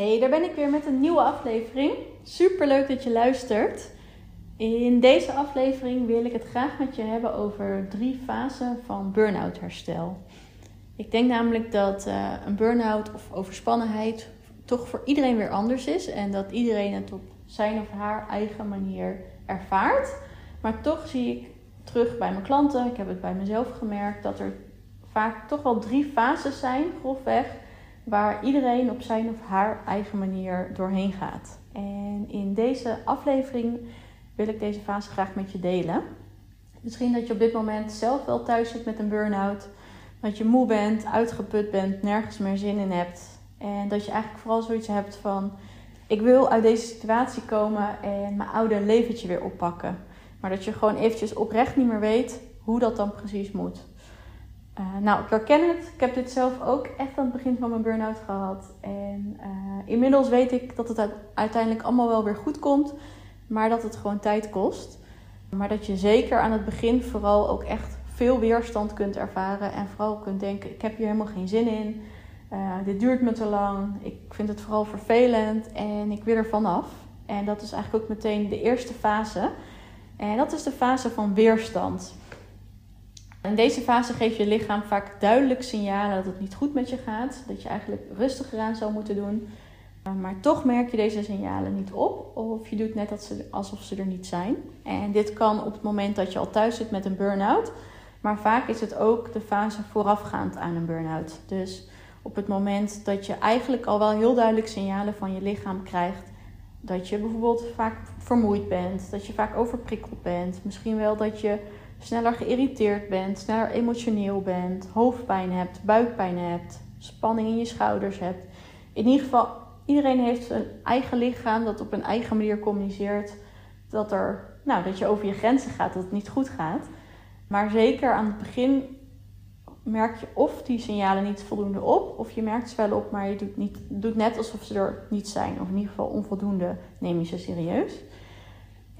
Hey, daar ben ik weer met een nieuwe aflevering. Super leuk dat je luistert. In deze aflevering wil ik het graag met je hebben over drie fasen van burn-out herstel. Ik denk namelijk dat uh, een burn-out of overspannenheid toch voor iedereen weer anders is en dat iedereen het op zijn of haar eigen manier ervaart. Maar toch zie ik terug bij mijn klanten, ik heb het bij mezelf gemerkt, dat er vaak toch wel drie fases zijn, grofweg waar iedereen op zijn of haar eigen manier doorheen gaat. En in deze aflevering wil ik deze fase graag met je delen. Misschien dat je op dit moment zelf wel thuis zit met een burn-out, dat je moe bent, uitgeput bent, nergens meer zin in hebt. En dat je eigenlijk vooral zoiets hebt van: ik wil uit deze situatie komen en mijn oude leventje weer oppakken. Maar dat je gewoon eventjes oprecht niet meer weet hoe dat dan precies moet. Uh, nou, ik herken het. Ik heb dit zelf ook echt aan het begin van mijn burn-out gehad. En uh, inmiddels weet ik dat het uiteindelijk allemaal wel weer goed komt. Maar dat het gewoon tijd kost. Maar dat je zeker aan het begin vooral ook echt veel weerstand kunt ervaren. En vooral kunt denken, ik heb hier helemaal geen zin in. Uh, dit duurt me te lang. Ik vind het vooral vervelend. En ik wil er vanaf. En dat is eigenlijk ook meteen de eerste fase. En dat is de fase van weerstand. In deze fase geeft je lichaam vaak duidelijk signalen dat het niet goed met je gaat. Dat je eigenlijk rustiger aan zou moeten doen. Maar toch merk je deze signalen niet op. Of je doet net alsof ze er niet zijn. En dit kan op het moment dat je al thuis zit met een burn-out. Maar vaak is het ook de fase voorafgaand aan een burn-out. Dus op het moment dat je eigenlijk al wel heel duidelijk signalen van je lichaam krijgt. Dat je bijvoorbeeld vaak vermoeid bent. Dat je vaak overprikkeld bent. Misschien wel dat je sneller geïrriteerd bent, sneller emotioneel bent, hoofdpijn hebt, buikpijn hebt, spanning in je schouders hebt. In ieder geval, iedereen heeft een eigen lichaam dat op een eigen manier communiceert dat, er, nou, dat je over je grenzen gaat, dat het niet goed gaat. Maar zeker aan het begin merk je of die signalen niet voldoende op, of je merkt ze wel op, maar je doet, niet, doet net alsof ze er niet zijn. Of in ieder geval onvoldoende neem je ze serieus.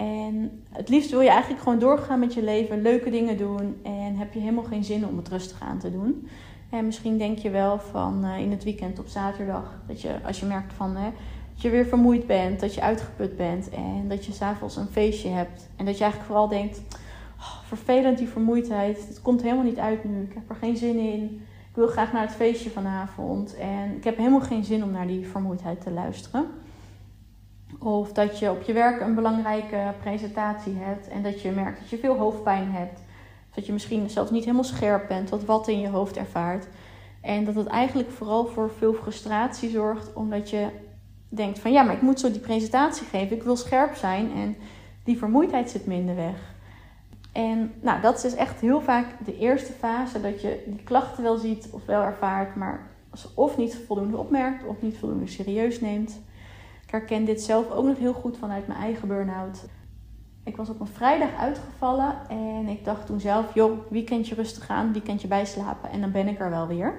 En het liefst wil je eigenlijk gewoon doorgaan met je leven, leuke dingen doen en heb je helemaal geen zin om het rustig aan te doen. En misschien denk je wel van uh, in het weekend op zaterdag, dat je als je merkt van dat je weer vermoeid bent, dat je uitgeput bent en dat je s'avonds een feestje hebt. En dat je eigenlijk vooral denkt, oh, vervelend die vermoeidheid, het komt helemaal niet uit nu, ik heb er geen zin in. Ik wil graag naar het feestje vanavond en ik heb helemaal geen zin om naar die vermoeidheid te luisteren. Of dat je op je werk een belangrijke presentatie hebt en dat je merkt dat je veel hoofdpijn hebt. Dat je misschien zelfs niet helemaal scherp bent, wat wat in je hoofd ervaart. En dat het eigenlijk vooral voor veel frustratie zorgt, omdat je denkt van ja, maar ik moet zo die presentatie geven, ik wil scherp zijn en die vermoeidheid zit minder weg. En nou, dat is dus echt heel vaak de eerste fase, dat je die klachten wel ziet of wel ervaart, maar of niet voldoende opmerkt of niet voldoende serieus neemt. Ik herken dit zelf ook nog heel goed vanuit mijn eigen burn-out. Ik was op een vrijdag uitgevallen en ik dacht toen zelf, joh, weekendje rustig aan, weekendje bijslapen en dan ben ik er wel weer.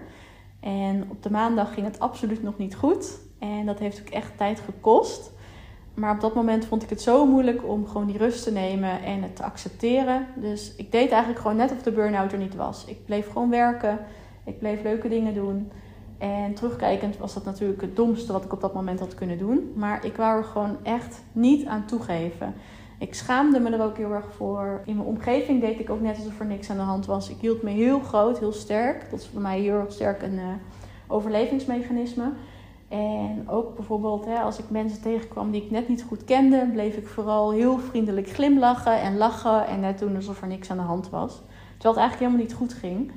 En op de maandag ging het absoluut nog niet goed en dat heeft ook echt tijd gekost. Maar op dat moment vond ik het zo moeilijk om gewoon die rust te nemen en het te accepteren. Dus ik deed eigenlijk gewoon net of de burn-out er niet was. Ik bleef gewoon werken, ik bleef leuke dingen doen. En terugkijkend was dat natuurlijk het domste wat ik op dat moment had kunnen doen. Maar ik wou er gewoon echt niet aan toegeven. Ik schaamde me er ook heel erg voor. In mijn omgeving deed ik ook net alsof er niks aan de hand was. Ik hield me heel groot, heel sterk. Dat is voor mij heel erg sterk een uh, overlevingsmechanisme. En ook bijvoorbeeld hè, als ik mensen tegenkwam die ik net niet goed kende, bleef ik vooral heel vriendelijk glimlachen en lachen en net doen alsof er niks aan de hand was. Terwijl het eigenlijk helemaal niet goed ging.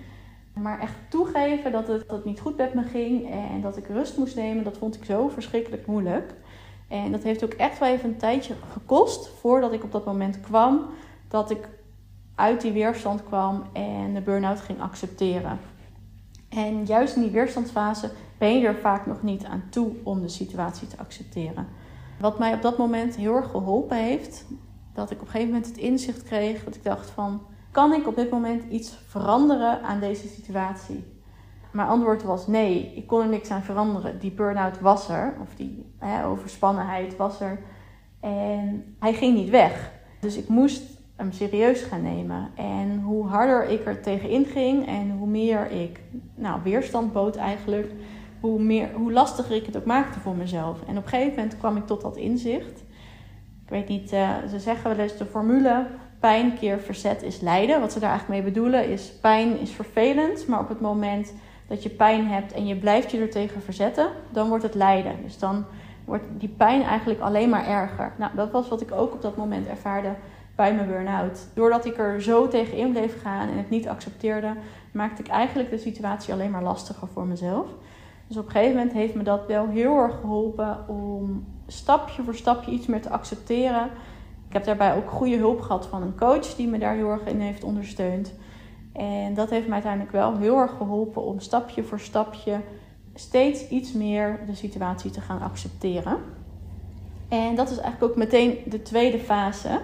Maar echt toegeven dat het, niet goed met me ging en dat ik rust moest nemen, dat vond ik zo verschrikkelijk moeilijk. En dat heeft ook echt wel even een tijdje gekost voordat ik op dat moment kwam dat ik uit die weerstand kwam en de burn-out ging accepteren. En juist in die weerstandsfase ben je er vaak nog niet aan toe om de situatie te accepteren. Wat mij op dat moment heel erg geholpen heeft, dat ik op een gegeven moment het inzicht kreeg dat ik dacht van kan ik op dit moment iets veranderen aan deze situatie? Mijn antwoord was nee, ik kon er niks aan veranderen. Die burn-out was er, of die hè, overspannenheid was er. En hij ging niet weg. Dus ik moest hem serieus gaan nemen. En hoe harder ik er tegenin ging en hoe meer ik nou, weerstand bood eigenlijk, hoe, meer, hoe lastiger ik het ook maakte voor mezelf. En op een gegeven moment kwam ik tot dat inzicht. Ik weet niet, uh, ze zeggen wel eens de formule pijn keer verzet is lijden. Wat ze daar eigenlijk mee bedoelen is pijn is vervelend, maar op het moment dat je pijn hebt en je blijft je er tegen verzetten, dan wordt het lijden. Dus dan wordt die pijn eigenlijk alleen maar erger. Nou, dat was wat ik ook op dat moment ervaarde bij mijn burn-out. Doordat ik er zo tegen in bleef gaan en het niet accepteerde, maakte ik eigenlijk de situatie alleen maar lastiger voor mezelf. Dus op een gegeven moment heeft me dat wel heel erg geholpen om stapje voor stapje iets meer te accepteren. Ik heb daarbij ook goede hulp gehad van een coach die me daar heel erg in heeft ondersteund. En dat heeft me uiteindelijk wel heel erg geholpen om stapje voor stapje steeds iets meer de situatie te gaan accepteren. En dat is eigenlijk ook meteen de tweede fase.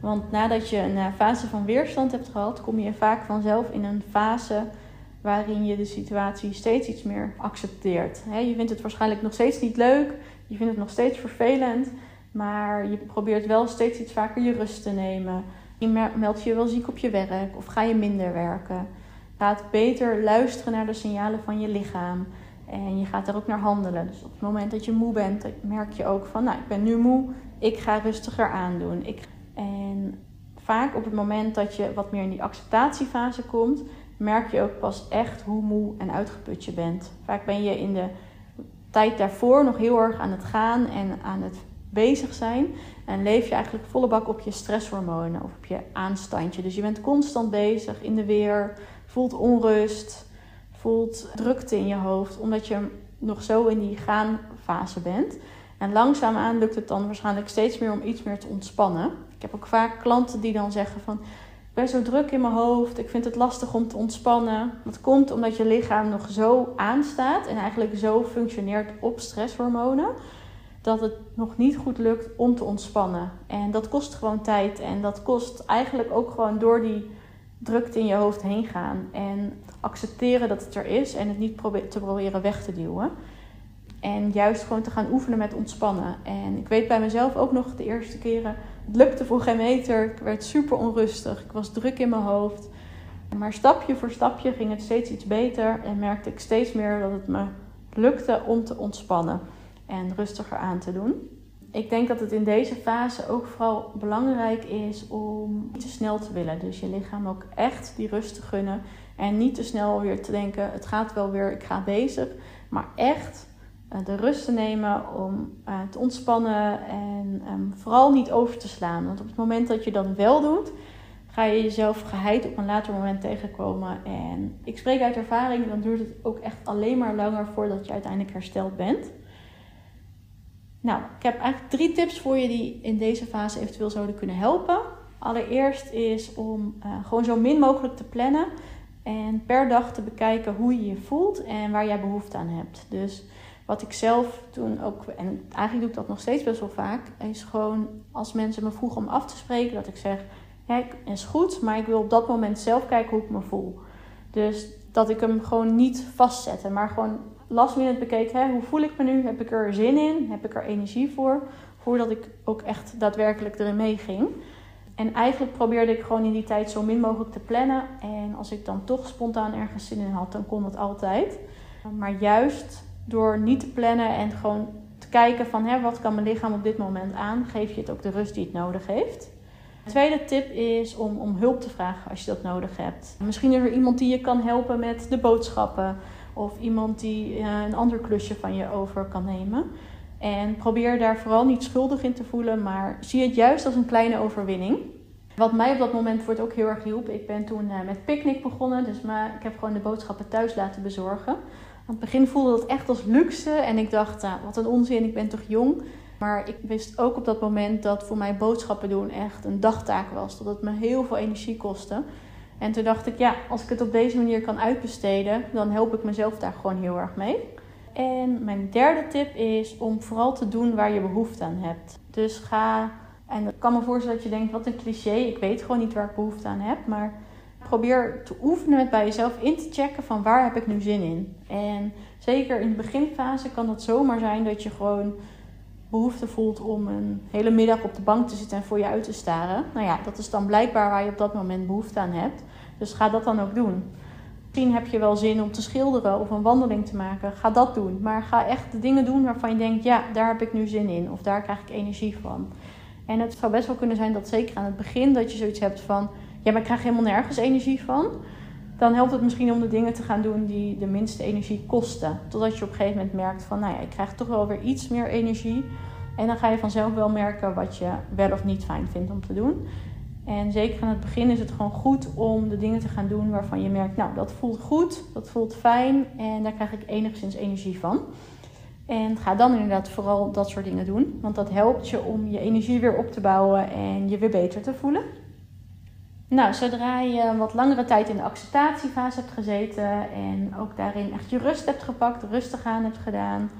Want nadat je een eh, fase van weerstand hebt gehad, kom je vaak vanzelf in een fase waarin je de situatie steeds iets meer accepteert. Je vindt het waarschijnlijk nog steeds niet leuk, je vindt het nog steeds vervelend, maar je probeert wel steeds iets vaker je rust te nemen. Je meldt je wel ziek op je werk of ga je minder werken. Gaat beter luisteren naar de signalen van je lichaam. En je gaat er ook naar handelen. Dus op het moment dat je moe bent, merk je ook van, nou, ik ben nu moe, ik ga rustiger aandoen. Ik... En vaak op het moment dat je wat meer in die acceptatiefase komt, merk je ook pas echt hoe moe en uitgeput je bent. Vaak ben je in de tijd daarvoor nog heel erg aan het gaan en aan het bezig zijn. En leef je eigenlijk volle bak op je stresshormonen of op je aanstandje. Dus je bent constant bezig in de weer, voelt onrust, voelt drukte in je hoofd, omdat je nog zo in die gaanfase bent. En langzaamaan lukt het dan waarschijnlijk steeds meer om iets meer te ontspannen. Ik heb ook vaak klanten die dan zeggen van ben zo druk in mijn hoofd. Ik vind het lastig om te ontspannen. Dat komt omdat je lichaam nog zo aanstaat en eigenlijk zo functioneert op stresshormonen. Dat het nog niet goed lukt om te ontspannen. En dat kost gewoon tijd. En dat kost eigenlijk ook gewoon door die drukte in je hoofd heen gaan. En accepteren dat het er is en het niet te proberen weg te duwen. En juist gewoon te gaan oefenen met ontspannen. En ik weet bij mezelf ook nog de eerste keren het lukte voor geen meter. Ik werd super onrustig. Ik was druk in mijn hoofd. Maar stapje voor stapje ging het steeds iets beter. En merkte ik steeds meer dat het me lukte om te ontspannen. En rustiger aan te doen. Ik denk dat het in deze fase ook vooral belangrijk is om niet te snel te willen. Dus je lichaam ook echt die rust te gunnen. En niet te snel weer te denken: het gaat wel weer, ik ga bezig. Maar echt eh, de rust te nemen om uh, te ontspannen en um, vooral niet over te slaan. Want op het moment dat je dat wel doet, ga je jezelf geheid op een later moment tegenkomen. En ik spreek uit ervaring, dan duurt het ook echt alleen maar langer voordat je uiteindelijk hersteld bent. Nou, ik heb eigenlijk drie tips voor je die in deze fase eventueel zouden kunnen helpen. Allereerst is om uh, gewoon zo min mogelijk te plannen en per dag te bekijken hoe je je voelt en waar jij behoefte aan hebt. Dus wat ik zelf toen ook, en eigenlijk doe ik dat nog steeds best wel vaak, is gewoon als mensen me vroegen om af te spreken, dat ik zeg: Ja, is goed, maar ik wil op dat moment zelf kijken hoe ik me voel. Dus dat ik hem gewoon niet vastzette, maar gewoon last minute bekeek: hè, hoe voel ik me nu? Heb ik er zin in? Heb ik er energie voor? Voordat ik ook echt daadwerkelijk erin meeging. En eigenlijk probeerde ik gewoon in die tijd zo min mogelijk te plannen. En als ik dan toch spontaan ergens zin in had, dan kon dat altijd. Maar juist door niet te plannen en gewoon te kijken van hè, wat kan mijn lichaam op dit moment aan, geef je het ook de rust die het nodig heeft. De tweede tip is om, om hulp te vragen als je dat nodig hebt. Misschien is er iemand die je kan helpen met de boodschappen. Of iemand die uh, een ander klusje van je over kan nemen. En probeer daar vooral niet schuldig in te voelen, maar zie het juist als een kleine overwinning. Wat mij op dat moment het ook heel erg hielp, ik ben toen uh, met picknick begonnen. Dus ik heb gewoon de boodschappen thuis laten bezorgen. Aan het begin voelde dat echt als luxe en ik dacht, nou, wat een onzin, ik ben toch jong. Maar ik wist ook op dat moment dat voor mij boodschappen doen echt een dagtaak was. Dat het me heel veel energie kostte. En toen dacht ik, ja, als ik het op deze manier kan uitbesteden, dan help ik mezelf daar gewoon heel erg mee. En mijn derde tip is om vooral te doen waar je behoefte aan hebt. Dus ga, en ik kan me voorstellen dat je denkt, wat een cliché, ik weet gewoon niet waar ik behoefte aan heb. Maar probeer te oefenen met bij jezelf in te checken van waar heb ik nu zin in. En zeker in de beginfase kan het zomaar zijn dat je gewoon behoefte voelt om een hele middag op de bank te zitten en voor je uit te staren. Nou ja, dat is dan blijkbaar waar je op dat moment behoefte aan hebt. Dus ga dat dan ook doen. Misschien heb je wel zin om te schilderen of een wandeling te maken. Ga dat doen. Maar ga echt de dingen doen waarvan je denkt: ja, daar heb ik nu zin in. Of daar krijg ik energie van. En het zou best wel kunnen zijn dat zeker aan het begin dat je zoiets hebt van: ja, maar ik krijg helemaal nergens energie van. Dan helpt het misschien om de dingen te gaan doen die de minste energie kosten. Totdat je op een gegeven moment merkt van: nou ja, ik krijg toch wel weer iets meer energie. En dan ga je vanzelf wel merken wat je wel of niet fijn vindt om te doen. En zeker aan het begin is het gewoon goed om de dingen te gaan doen waarvan je merkt, nou dat voelt goed, dat voelt fijn en daar krijg ik enigszins energie van. En ga dan inderdaad vooral dat soort dingen doen, want dat helpt je om je energie weer op te bouwen en je weer beter te voelen. Nou, zodra je wat langere tijd in de acceptatiefase hebt gezeten en ook daarin echt je rust hebt gepakt, rustig aan hebt gedaan,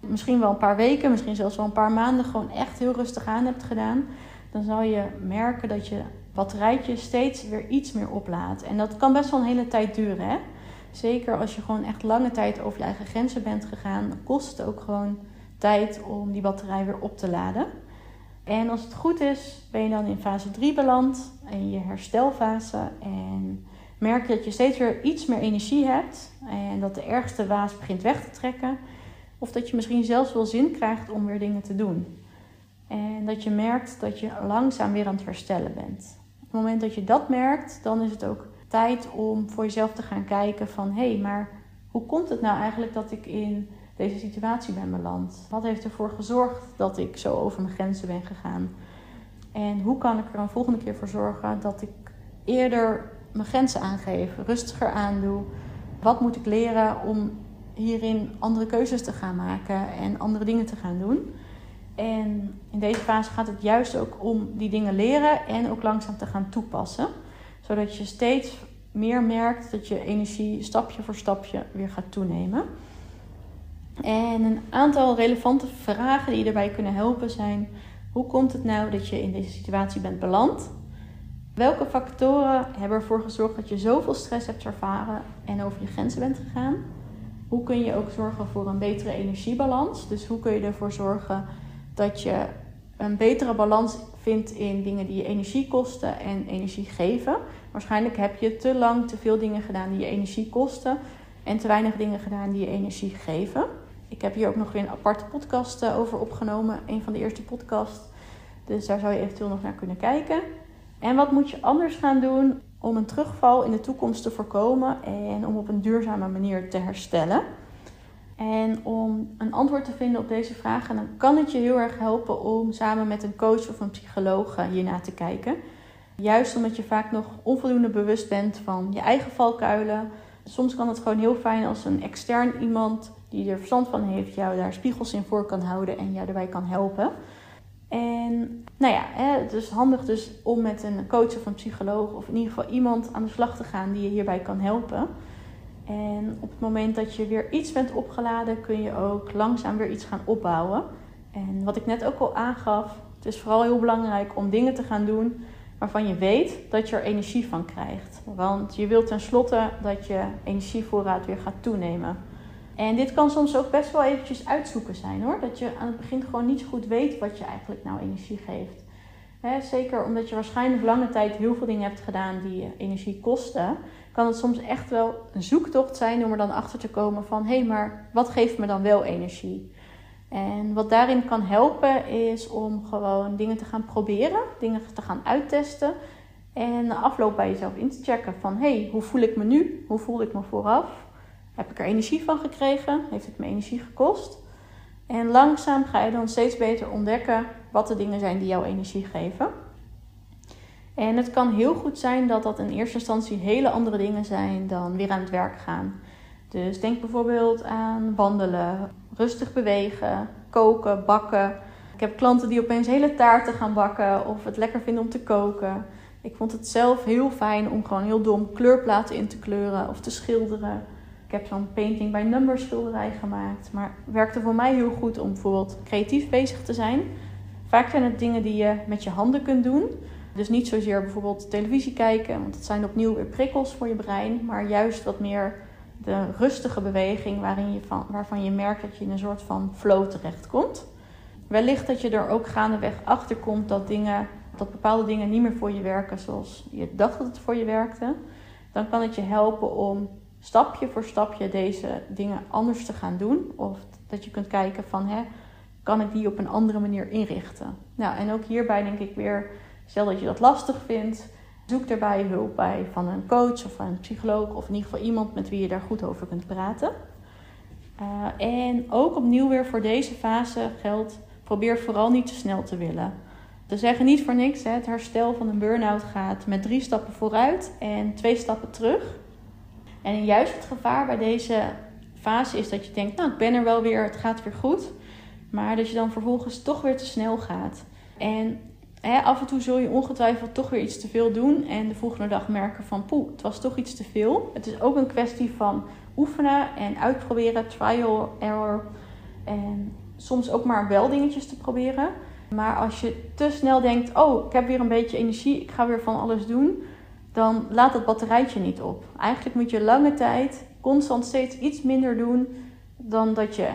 misschien wel een paar weken, misschien zelfs wel een paar maanden gewoon echt heel rustig aan hebt gedaan, dan zal je merken dat je batterijtje steeds weer iets meer oplaadt. En dat kan best wel een hele tijd duren. Hè? Zeker als je gewoon echt lange tijd over je eigen grenzen bent gegaan, kost het ook gewoon tijd om die batterij weer op te laden. En als het goed is, ben je dan in fase 3 beland, in je herstelfase. En merk je dat je steeds weer iets meer energie hebt en dat de ergste waas begint weg te trekken. Of dat je misschien zelfs wel zin krijgt om weer dingen te doen. En dat je merkt dat je langzaam weer aan het herstellen bent. Op het moment dat je dat merkt, dan is het ook tijd om voor jezelf te gaan kijken van hé, hey, maar hoe komt het nou eigenlijk dat ik in deze situatie ben beland? Wat heeft ervoor gezorgd dat ik zo over mijn grenzen ben gegaan? En hoe kan ik er een volgende keer voor zorgen dat ik eerder mijn grenzen aangeef, rustiger aandoe? Wat moet ik leren om hierin andere keuzes te gaan maken en andere dingen te gaan doen? En in deze fase gaat het juist ook om die dingen leren en ook langzaam te gaan toepassen. Zodat je steeds meer merkt dat je energie stapje voor stapje weer gaat toenemen. En een aantal relevante vragen die je daarbij kunnen helpen zijn: hoe komt het nou dat je in deze situatie bent beland? Welke factoren hebben ervoor gezorgd dat je zoveel stress hebt ervaren en over je grenzen bent gegaan? Hoe kun je ook zorgen voor een betere energiebalans? Dus hoe kun je ervoor zorgen dat je een betere balans vindt in dingen die je energie kosten en energie geven. Waarschijnlijk heb je te lang te veel dingen gedaan die je energie kosten en te weinig dingen gedaan die je energie geven. Ik heb hier ook nog weer een aparte podcast eh, over opgenomen, een van de eerste podcasts. Dus daar zou je eventueel nog naar kunnen kijken. En wat moet je anders gaan doen om een terugval in de toekomst te voorkomen en om op een duurzame manier te herstellen? En om een antwoord te vinden op deze vragen, dan kan het je heel erg helpen om samen met een coach of een psycholoog eh, hierna te kijken. Juist omdat je vaak nog onvoldoende bewust bent van je eigen valkuilen. Soms kan het gewoon heel fijn als een extern iemand die er verstand van heeft, jou daar spiegels in voor kan houden en jou daarbij kan helpen. En nou ja, het is handig dus om met een coach of een psycholoog of in ieder geval iemand aan de slag te gaan die je hierbij kan helpen. En op het moment dat je weer iets bent opgeladen, kun je ook langzaam weer iets gaan opbouwen. En wat ik net ook al aangaf, het is vooral heel belangrijk om dingen te gaan doen waarvan je weet dat je er energie van krijgt. Want je wilt tenslotte dat je energievoorraad weer gaat toenemen. En dit kan soms ook best wel eventjes uitzoeken zijn hoor. Dat je aan het begin gewoon niet zo goed weet wat je eigenlijk nou energie geeft. zeker omdat je waarschijnlijk lange tijd heel veel dingen hebt gedaan die energie kosten kan het soms echt wel een zoektocht zijn om er dan achter te komen van hé, hey, maar wat geeft me dan wel energie? En wat daarin kan helpen is om gewoon dingen te gaan proberen, dingen te gaan uittesten en na afloop bij jezelf in te checken van hé, hey, hoe voel ik me nu? Hoe voelde ik me vooraf? Heb ik er energie van gekregen? Heeft het me energie gekost? En langzaam ga je dan steeds beter ontdekken wat de dingen zijn die jou energie geven. En het kan heel goed zijn dat dat in eerste instantie hele andere dingen zijn dan weer aan het werk gaan. Dus denk bijvoorbeeld aan wandelen, rustig bewegen, koken, bakken. Ik heb klanten die opeens hele taarten gaan bakken of het lekker vinden om te koken. Ik vond het zelf heel fijn om gewoon heel dom kleurplaten in te kleuren of te schilderen. Ik heb zo'n painting by number schilderij gemaakt. Maar het werkte voor mij heel goed om bijvoorbeeld creatief bezig te zijn. Vaak zijn het dingen die je met je handen kunt doen. Dus niet zozeer bijvoorbeeld televisie kijken, want dat zijn opnieuw weer prikkels voor je brein, maar juist wat meer de rustige beweging waarin je van, waarvan je merkt dat je in een soort van flow terechtkomt. Wellicht dat je er ook gaandeweg achter komt dat, dingen, dat bepaalde dingen niet meer voor je werken zoals je dacht dat het voor je werkte. Dan kan het je helpen om stapje voor stapje deze dingen anders te gaan doen. Of dat je kunt kijken van, hè, kan ik die op een andere manier inrichten? Nou, en ook hierbij denk ik weer, stel dat je dat lastig vindt, zoek daarbij hulp bij van een coach of van een psycholoog of in ieder geval iemand met wie je daar goed over kunt praten. Uh, en ook opnieuw weer voor deze fase geldt, probeer vooral niet te snel te willen. We zeggen niet voor niks, hè, het herstel van een burn-out gaat met drie stappen vooruit en twee stappen terug. En juist het gevaar bij deze fase is dat je denkt, nou ik ben er wel weer, het gaat weer goed. Maar dat je dan vervolgens toch weer te snel gaat. En hè, af en toe zul je ongetwijfeld toch weer iets te veel doen. En de volgende dag merken van poeh, het was toch iets te veel. Het is ook een kwestie van oefenen en uitproberen, trial, error. En soms ook maar wel dingetjes te proberen. Maar als je te snel denkt, oh, ik heb weer een beetje energie, ik ga weer van alles doen, dan laat dat batterijtje niet op. Eigenlijk moet je lange tijd constant steeds iets minder doen dan dat je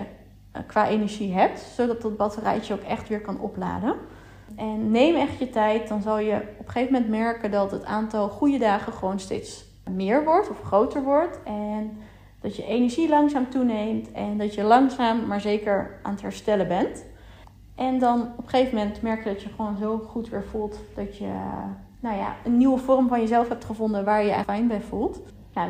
eh, qua energie hebt, zodat dat batterijtje ook echt weer kan opladen. En neem echt je tijd, dan zal je op een gegeven moment merken dat het aantal goede dagen gewoon steeds meer wordt of groter wordt. En dat je energie langzaam toeneemt en dat je langzaam maar zeker aan het herstellen bent. En dan op een gegeven moment merk je dat je gewoon zo goed weer voelt dat je nou ja, een nieuwe vorm van jezelf hebt gevonden waar je je fijn bij voelt.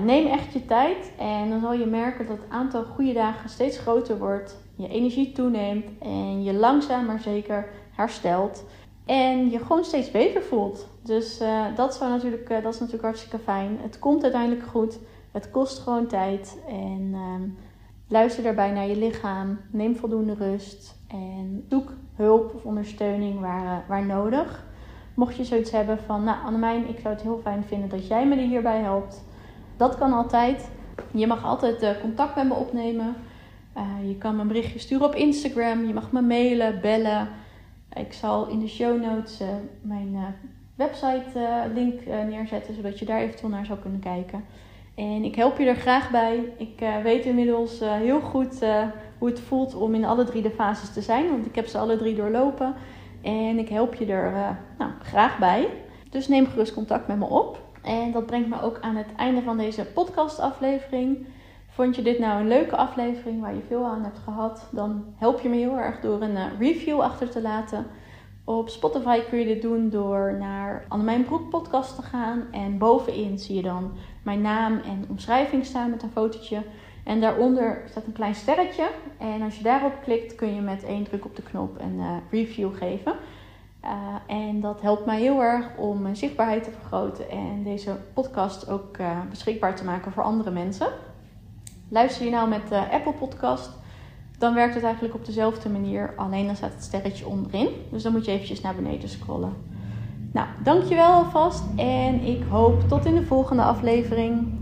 Neem echt je tijd en dan zal je merken dat het aantal goede dagen steeds groter wordt. Je energie toeneemt en je langzaam maar zeker herstelt. En je gewoon steeds beter voelt. Dus uh, dat, zou natuurlijk, uh, dat is natuurlijk hartstikke fijn. Het komt uiteindelijk goed. Het kost gewoon tijd. En uh, luister daarbij naar je lichaam. Neem voldoende rust. En zoek hulp of ondersteuning waar, eh, waar nodig. Mocht je zoiets hebben van, nou Annemijn, ik zou het heel fijn vinden dat jij me hierbij helpt. Dat kan altijd. Je mag altijd contact met me opnemen. je kan me een berichtje sturen op Instagram. Je mag me mailen, bellen. Ik zal in de show notes uh, mijn website link neerzetten, zodat je daar eventueel naar zou kunnen kijken. En ik help je er graag bij. Ik weet inmiddels heel goed hoe het voelt om in alle drie de fases te zijn, want ik heb ze alle drie doorlopen. En ik help je er nou, graag bij. Dus neem gerust contact met me op. En dat brengt me ook aan het einde van deze podcastaflevering. Vond je dit nou een leuke aflevering waar je veel aan hebt gehad? Dan help je me heel erg door een eh, review achter te laten. Op Spotify kun je dit doen door naar Annemijn Broek podcast te gaan. En bovenin zie je dan mijn naam en omschrijving staan met een fotootje. En daaronder staat een klein sterretje. En als je daarop klikt kun je met één druk op de knop een uh, review geven. Uh, en dat helpt mij heel erg om mijn zichtbaarheid te vergroten en deze podcast ook uh, beschikbaar te maken voor andere mensen. Luister je nou met de Apple Podcast, dan werkt het eigenlijk op dezelfde manier. Alleen dan staat het sterretje onderin. Dus dan moet je eventjes naar beneden scrollen. Nou, dankjewel alvast. En ik hoop tot in de volgende aflevering.